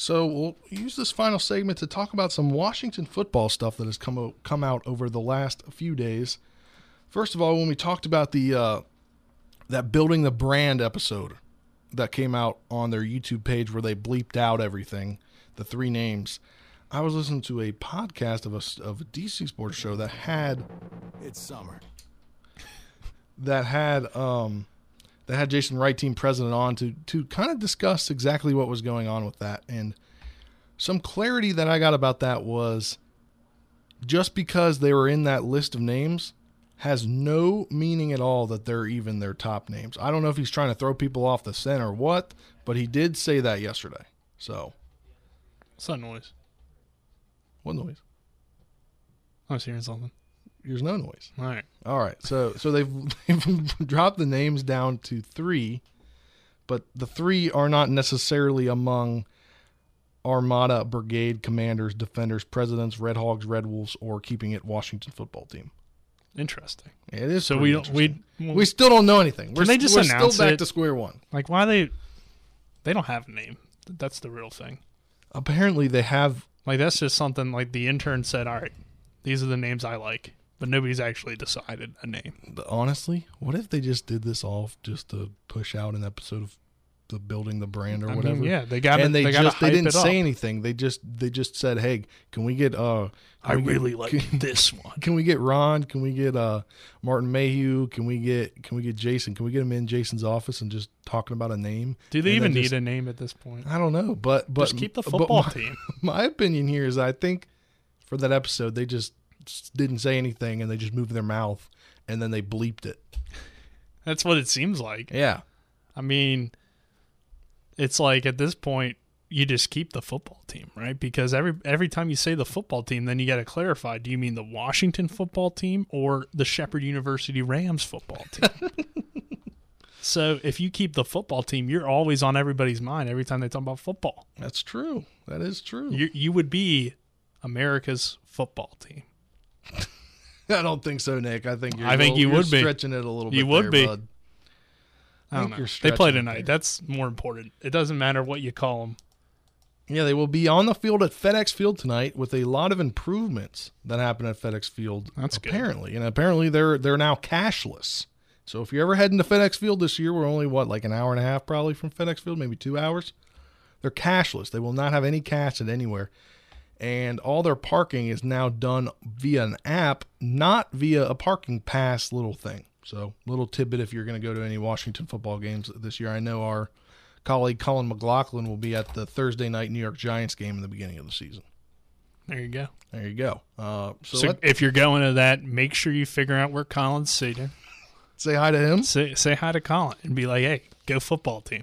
So we'll use this final segment to talk about some Washington football stuff that has come come out over the last few days. First of all, when we talked about the uh, that building the brand episode that came out on their YouTube page where they bleeped out everything, the three names. I was listening to a podcast of a of a DC sports show that had it's summer that had um that had Jason Wright team president on to to kind of discuss exactly what was going on with that and some clarity that I got about that was just because they were in that list of names has no meaning at all that they're even their top names. I don't know if he's trying to throw people off the scent or what, but he did say that yesterday. So, What's that noise? what noise? I was hearing something. There's no noise. All right. All right. So so they've, they've dropped the names down to three, but the three are not necessarily among Armada Brigade commanders, defenders, presidents, Red Hogs, Red Wolves, or keeping it Washington football team. Interesting. It is. So we don't we interesting. we still don't know anything. Can We're, they just we're announce still back it? to square one. Like why they they don't have a name. That's the real thing. Apparently they have Like that's just something like the intern said, "All right, these are the names I like." But nobody's actually decided a name. honestly, what if they just did this off just to push out an episode of the building the brand or I mean, whatever? yeah, they gotta- and they, they just they didn't say anything. They just they just said, "Hey, can we get uh I we get- really like can- this one. Can we get Ron? Can we get uh Martin Mayhew? Can we get can we get Jason? Can we get him in Jason's office and just talking about a name? Do they And even need just- a name at this point? I don't know, but but Just keep the football my- team. My opinion here is I think for that episode they just didn't say anything and they just moved their mouth and then they bleeped it. That's what it seems like. Yeah. I mean, it's like at this point you just keep the football team, right? Because every every time you say the football team, then you got to clarify: do you mean the Washington football team or the Shepherd University Rams football team? so if you keep the football team, you're always on everybody's mind every time they talk about football. That's true. That is true. You you would be America's football team. I don't think so, Nick. I think you're I a think little- you you're would be stretching it a little bit. You would there, be. bud. I don't think know. you're They play stretching it tonight. That's more important. It doesn't matter what you call them. Yeah, they will be on the field at FedEx Field tonight with a lot of improvements that happen at FedEx Field. That's good. apparently, and apparently they're they're now cashless. So if you're ever heading to FedEx Field this year, we're only what like an hour and a half probably from FedEx Field, maybe two hours. They're cashless. They will not have any cash at anywhere, and all their parking is now done via an app, not via a parking pass little thing. So little tidbit if you're going to go to any Washington football games this year. I know our colleague Colin McLaughlin will be at the Thursday night New York Giants game in the beginning of the season. There you go. There you go. Uh, so So, let- if you're going to that, make sure you figure out where Colin's seated. say hi to him. Say say hi to Colin and be like, "Hey, go football team."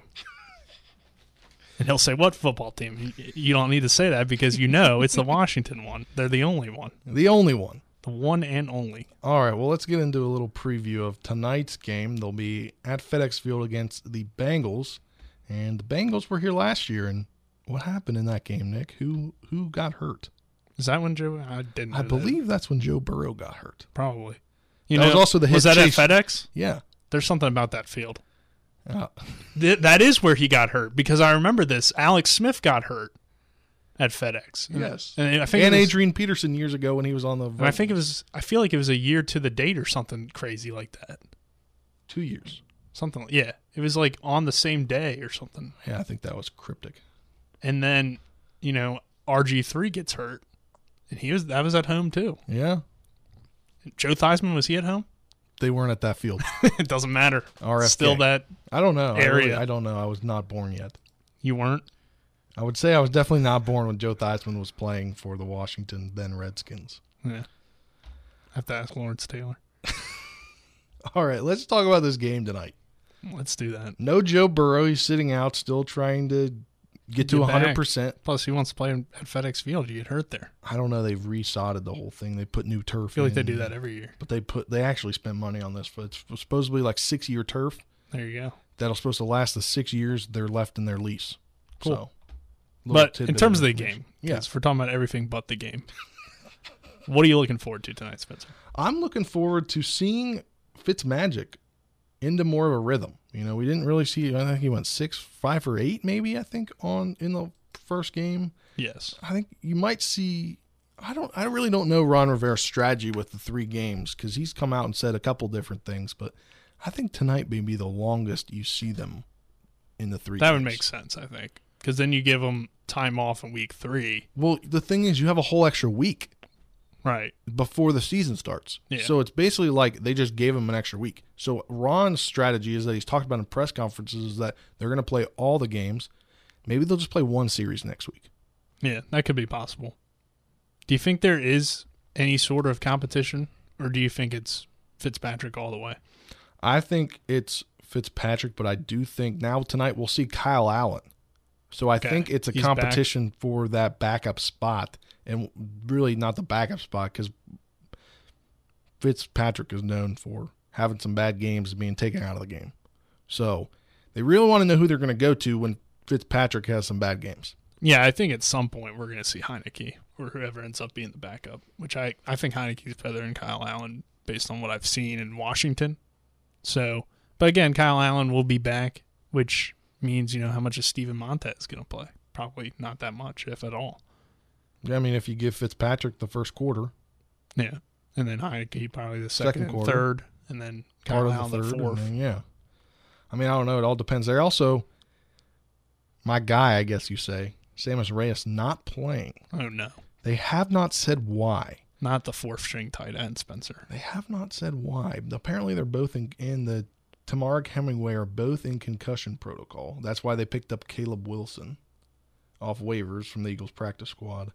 And he'll say, "What football team?" You- don't need to say that because you know it's the Washington one. They're the only one, The only one. the one and only. All right, well, let's get into a little preview of tonight's game. They'll be at FedEx Field against the Bengals, and the Bengals were here last year. And what happened in that game, Nick? Who who got hurt? Is that when Joe? I didn't. I know that. believe that's when Joe Burrow got hurt. probably. You That know, was also the was that chase- at FedEx? Yeah. There's something about that field. Uh, Th- that is where he got hurt because I remember this. Alex Smith got hurt at FedEx. yes. and I think and was- Adrian Peterson years ago when he was on the. I think it was. I feel like it was a year to the date or something crazy like that. two years. Something. like- Yeah, it was like on the same day or something. Yeah, I think that was cryptic. And then, you know, RG three gets hurt, and he was that was at home too. Yeah, Joe Theismann was he at home? They weren't at that field. it doesn't matter. RFK. Still that I don't know. I, really- area. I don't know. I was not born yet. you weren't. I would say I was definitely not born when Joe Theismann was playing for the Washington then Redskins. Yeah. I have to ask Lawrence Taylor. All right, let's talk about this game tonight. Let's do that. No Joe Burrow. He's sitting out, still trying to get to Get 100%. Plus, he wants to play at FedEx Field. You get hurt there. I don't know. They've resodded the whole thing. They put new turf. I feel like they do that every year. But they put they actually spend money on this. It's supposedly like six year turf There you go. that'll supposed to last the six years they're left in their lease. Cool. So, But in terms of the game, yeah, yes, we're talking about everything but the game. what are you looking forward to tonight, Spencer? I'm looking forward to seeing Fitz Magic into more of a rhythm. You know, we didn't really see. I think he went six, five or eight, maybe. I think on in the first game. Yes. I think you might see. I don't. I really don't know Ron Rivera's strategy with the three games because he's come out and said a couple different things. But I think tonight may be the longest you see them in the three. That would make sense, I think, because then you give them time off in week three. Well, the thing is, you have a whole extra week Right. before the season starts. Yeah. So it's basically like they just gave him an extra week. So Ron's strategy is that he's talked about in press conferences is that they're going to play all the games. Maybe they'll just play one series next week. Yeah, that could be possible. Do you think there is any sort of competition, or do you think it's Fitzpatrick all the way? I think it's Fitzpatrick, but I do think now tonight we'll see Kyle Allen. So I Okay. think it's a He's back. competition for that backup spot, and really not the backup spot because Fitzpatrick is known for having some bad games and being taken out of the game. So they really want to know who they're going to go to when Fitzpatrick has some bad games. Yeah, I think at some point we're going to see Heinicke or whoever ends up being the backup, which I, I think Heinicke's better than Kyle Allen based on what I've seen in Washington. So, but again, Kyle Allen will be back, which means, you know, how much is Steven Montez going to play? Probably not that much, if at all. I mean, if you give Fitzpatrick the first quarter, Yeah. And then Heinicke probably the Second second, and quarter. third, and then part Kyle of the the, third, and fourth. then, yeah. I mean, I don't know. It all depends. There also, my guy, I guess you say, Sammis Reyes, not playing. Oh, no. They have not said why. Not the fourth string tight end, Spencer. They have not said why. Apparently, they're both in, in the Temarrick Hemingway are both in concussion protocol. That's why they picked up Caleb Wilson off waivers from the Eagles practice squad.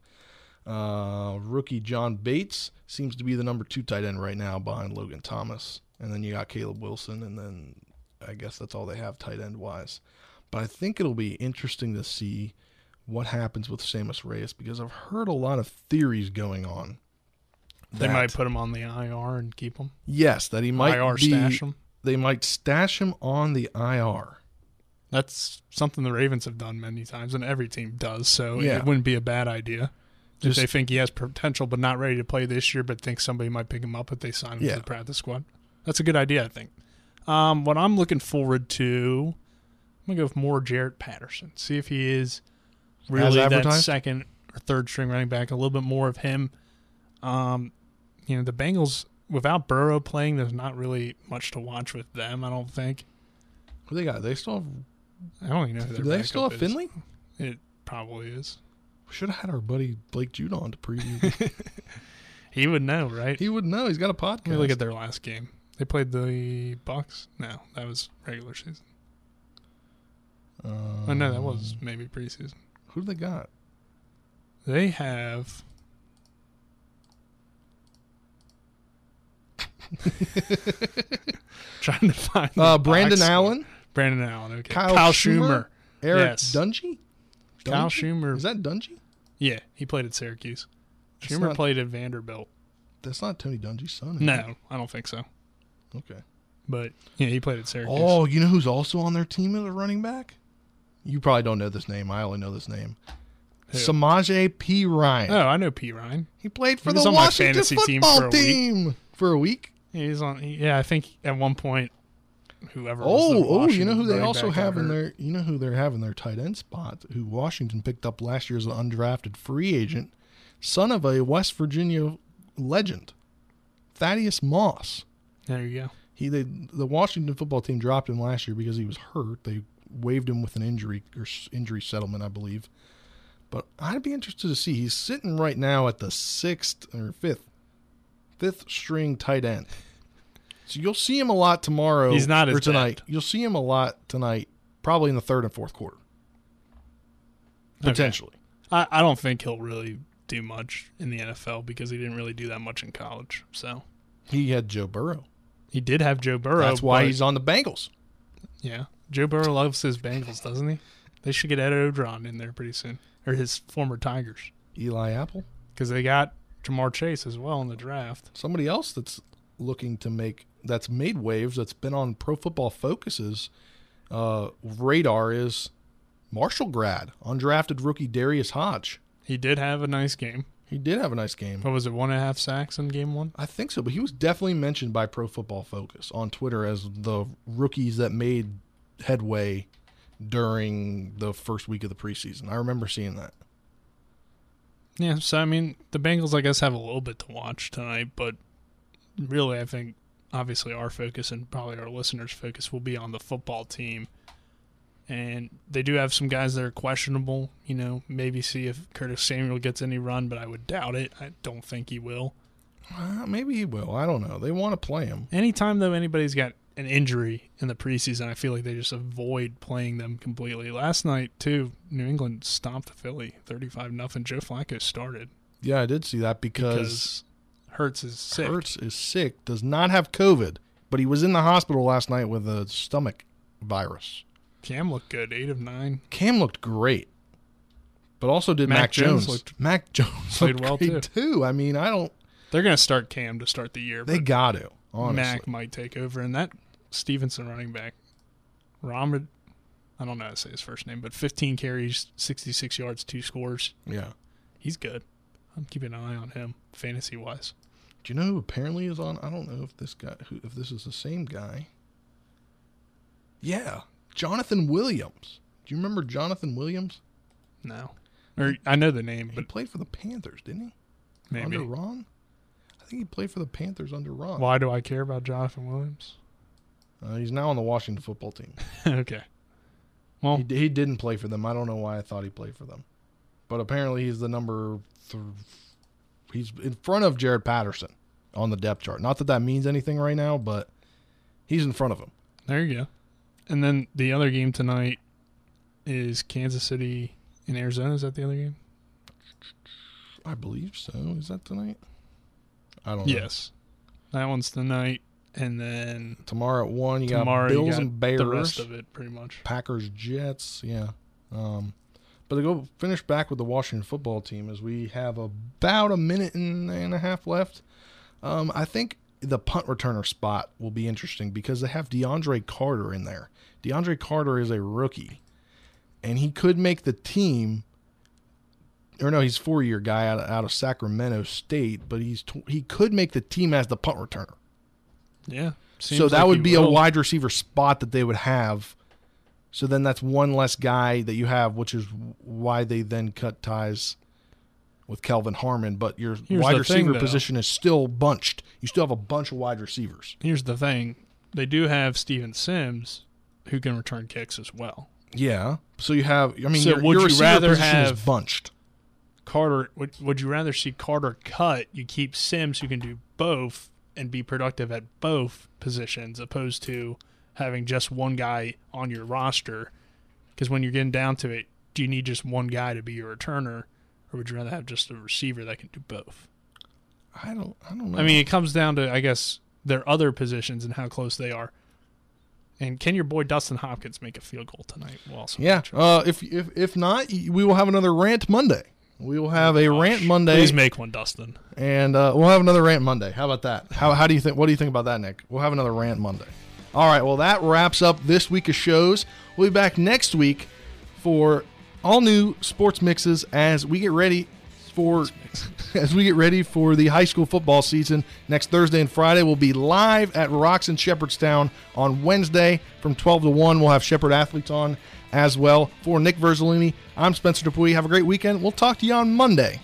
Uh, rookie John Bates seems to be the number two tight end right now behind Logan Thomas. And then you got Caleb Wilson, and then I guess that's all they have tight end wise. But I think it'll be interesting to see what happens with Sammis Reyes because I've heard a lot of theories going on. They might put him on the IR and keep him. Yes, that he might IR be, stash him. They might stash him on the IR. That's something the Ravens have done many times, and every team does. So Yeah. it wouldn't be a bad idea. Just- if they think he has potential but not ready to play this year, but think somebody might pick him up if they sign him Yeah. to the practice squad. That's a good idea, I think. Um, what I'm looking forward to, I'm gonna go with more Jaret Patterson. See if he is really that second or third string running back. A little bit more of him. Um, you know, the Bengals without Burrow playing, there's not really much to watch with them. I don't think. Who they got? They still have. I don't even know. Who Do they still have is. Finley? It probably is. We Should have had our buddy Blake Judah on to preview. He would know, right? he would know. He's got a podcast. Let me look at their last game. They played the Bucs. No, that was regular season. oh no, that was maybe preseason. Who do they got? They have. Trying to find Uh, Brandon. Allen? Brandon Allen. Okay. Kyle, Kyle, Shurmur, Shurmur. Eric yes. Dungy. Kyle Shurmur. Is that Dungy? Yeah, he played at Syracuse. That's Shurmur not- played at Vanderbilt. That's not Tony Dungy's son. No, it? I don't think so. Okay. But yeah, he played at Syracuse. Oh, you know who's also on their team as a running back? You probably don't know this name. I only know this name. Who? Samaje Perine. Oh, I know Perine. He played for He the Washington fantasy team football for a week. team for a week. He's on. Yeah, I think at one point, whoever. Oh, oh, you know who they also have in their you know who they're having their tight end spot, who Washington picked up last year as an undrafted free agent, son of a West Virginia legend, Thaddeus Moss. There you go. He they, the Washington football team dropped him last year because he was hurt. They waived him with an injury or injury settlement, I believe. But I'd be interested to see. He's sitting right now at the sixth or fifth, fifth string tight end. So you'll see him a lot tomorrow. He's not or as tonight. bad. You'll see him a lot tonight, probably in the third and fourth quarter, Okay. potentially. I, I don't think he'll really do much in the NFL because he didn't really do that much in college. So He had Joe Burrow. he did have Joe Burrow. That's why but- he's on the Bengals. Yeah, Joe Burrow loves his Bengals, doesn't he? They should get Ed Orgeron in there pretty soon, or his former Tigers, Eli Apple. because they got Ja'Marr Chase as well in the draft. Somebody else that's looking to make that's made waves that's been on Pro Football Focus's uh, radar is Marshall grad undrafted rookie Darius Hodge. He did have a nice game. He did have a nice game. What was it? One and a half sacks in game one. I think so, but he was definitely mentioned by Pro Football Focus on Twitter as the rookies that made headway during the first week of the preseason. I remember seeing that. Yeah, so I mean, the Bengals, I guess, have a little bit to watch tonight, but really, I think obviously our focus and probably our listeners' focus will be on the football team. And they do have some guys that are questionable. You know, maybe see if Curtis Samuel gets any run, but I would doubt it. I don't think he will. Uh, maybe he will. I don't know. They want to play him. Anytime though anybody's got an injury in the preseason. I feel like they just avoid playing them completely. Last night too, New England stomped Philly thirty-five nothing. Joe Flacco started Yeah, I did see that because, because Hurts is sick. Hurts is sick, does not have COVID, but he was in the hospital last night with a stomach virus. Cam looked good, eight of nine. Cam looked great, but also did Mac Mac, Jones Jones. looked- Mac Jones played well, great too. I mean, I don't. They're gonna start Cam to start the year. They got to honestly. Mac might take over, and that Stevenson running back, Ramad, I don't know how to say his first name, but 15 carries, 66 yards, two scores. Yeah. He's good. I'm keeping an eye on him, fantasy wise. Do you know who apparently is on? I don't know if this guy, who, if this is the same guy. Yeah, Jonathan Williams. Do you remember Jonathan Williams? No, or I know the name, He but played for the Panthers, didn't he? maybe. Under Ron? I think he played for the Panthers under Ron. Why do I care about Jonathan Williams? Uh, he's now on the Washington football team. okay. Well, he, he didn't play for them. I don't know why I thought he played for them, but apparently he's the number. Th- he's in front of Jaret Patterson on the depth chart. Not that that means anything right now, but he's in front of him. There you go. And then the other game tonight is Kansas City in Arizona. Is that the other game? I believe so. Is that tonight? I don't know. Yes. That one's tonight. And then Tomorrow at one, you tomorrow got Bills you got and Bears. the rest of it, pretty much. Packers, Jets, yeah. Um, but to go finish back with the Washington football team, as we have about a minute and, and a half left. Um, I think the punt returner spot will be interesting because they have DeAndre Carter in there. DeAndre Carter is a rookie, and he could make the team. Or no, he's four-year guy out of, out of Sacramento State, but he's tw- he could make the team as the punt returner Yeah. so that like would be a wide receiver spot that they would have. So then that's one less guy that you have, which is why they then cut ties with Kelvin Harmon. But your Here's wide the thing, receiver position is still bunched. You still have a bunch of wide receivers. Here's the thing. They do have Steven Sims who can return kicks as well. Yeah. So you have. I mean, So your, would your you receiver rather position have- is bunched. Carter would would you rather see Carter cut, you keep Sims who can do both and be productive at both positions opposed to having just one guy on your roster because when you're getting down to it, do you need just one guy to be your returner or would you rather have just a receiver that can do both? I don't. I don't know. I mean, it comes down to I guess their other positions and how close they are. And can your boy Dustin Hopkins make a field goal tonight? We'll yeah. Uh, if if if not, we will have another rant Monday. We will have a rant Monday. Please make one, Dustin. and uh, we'll have another rant Monday. How about that? How, how do you think? What do you think about that, Nick? We'll have another rant Monday. All right. Well, that wraps up this week of shows. We'll be back next week for all new sports mixes as we get ready for as we get ready for the high school football season. Next Thursday and Friday, we'll be live at Rocks in Shepherdstown on Wednesday from 12 to 1. We'll have Shepherd athletes on as well. For Nick Verzolini, I'm Spencer Dupuy. Have a great weekend. We'll talk to you on Monday.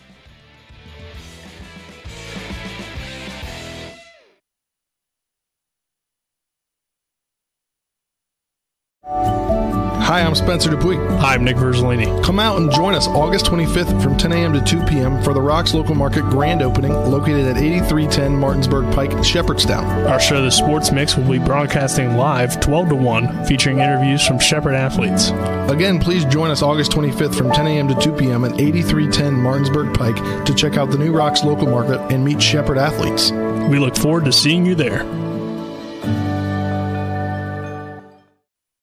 Hi, I'm Spencer Dupuy. Hi, I'm Nick Verzolini. Come out and join us August 25th from 10 a.m. to 2 p.m. for the Rocks Local Market grand opening located at 8310 Martinsburg Pike, Shepherdstown. Our show, The Sports Mix, will be broadcasting live 12 to 1, featuring interviews from Shepherd athletes. Again, please join us August 25th from 10 a.m. to 2 p.m. at 8310 Martinsburg Pike to check out the new Rocks Local Market and meet Shepherd athletes. We look forward to seeing you there.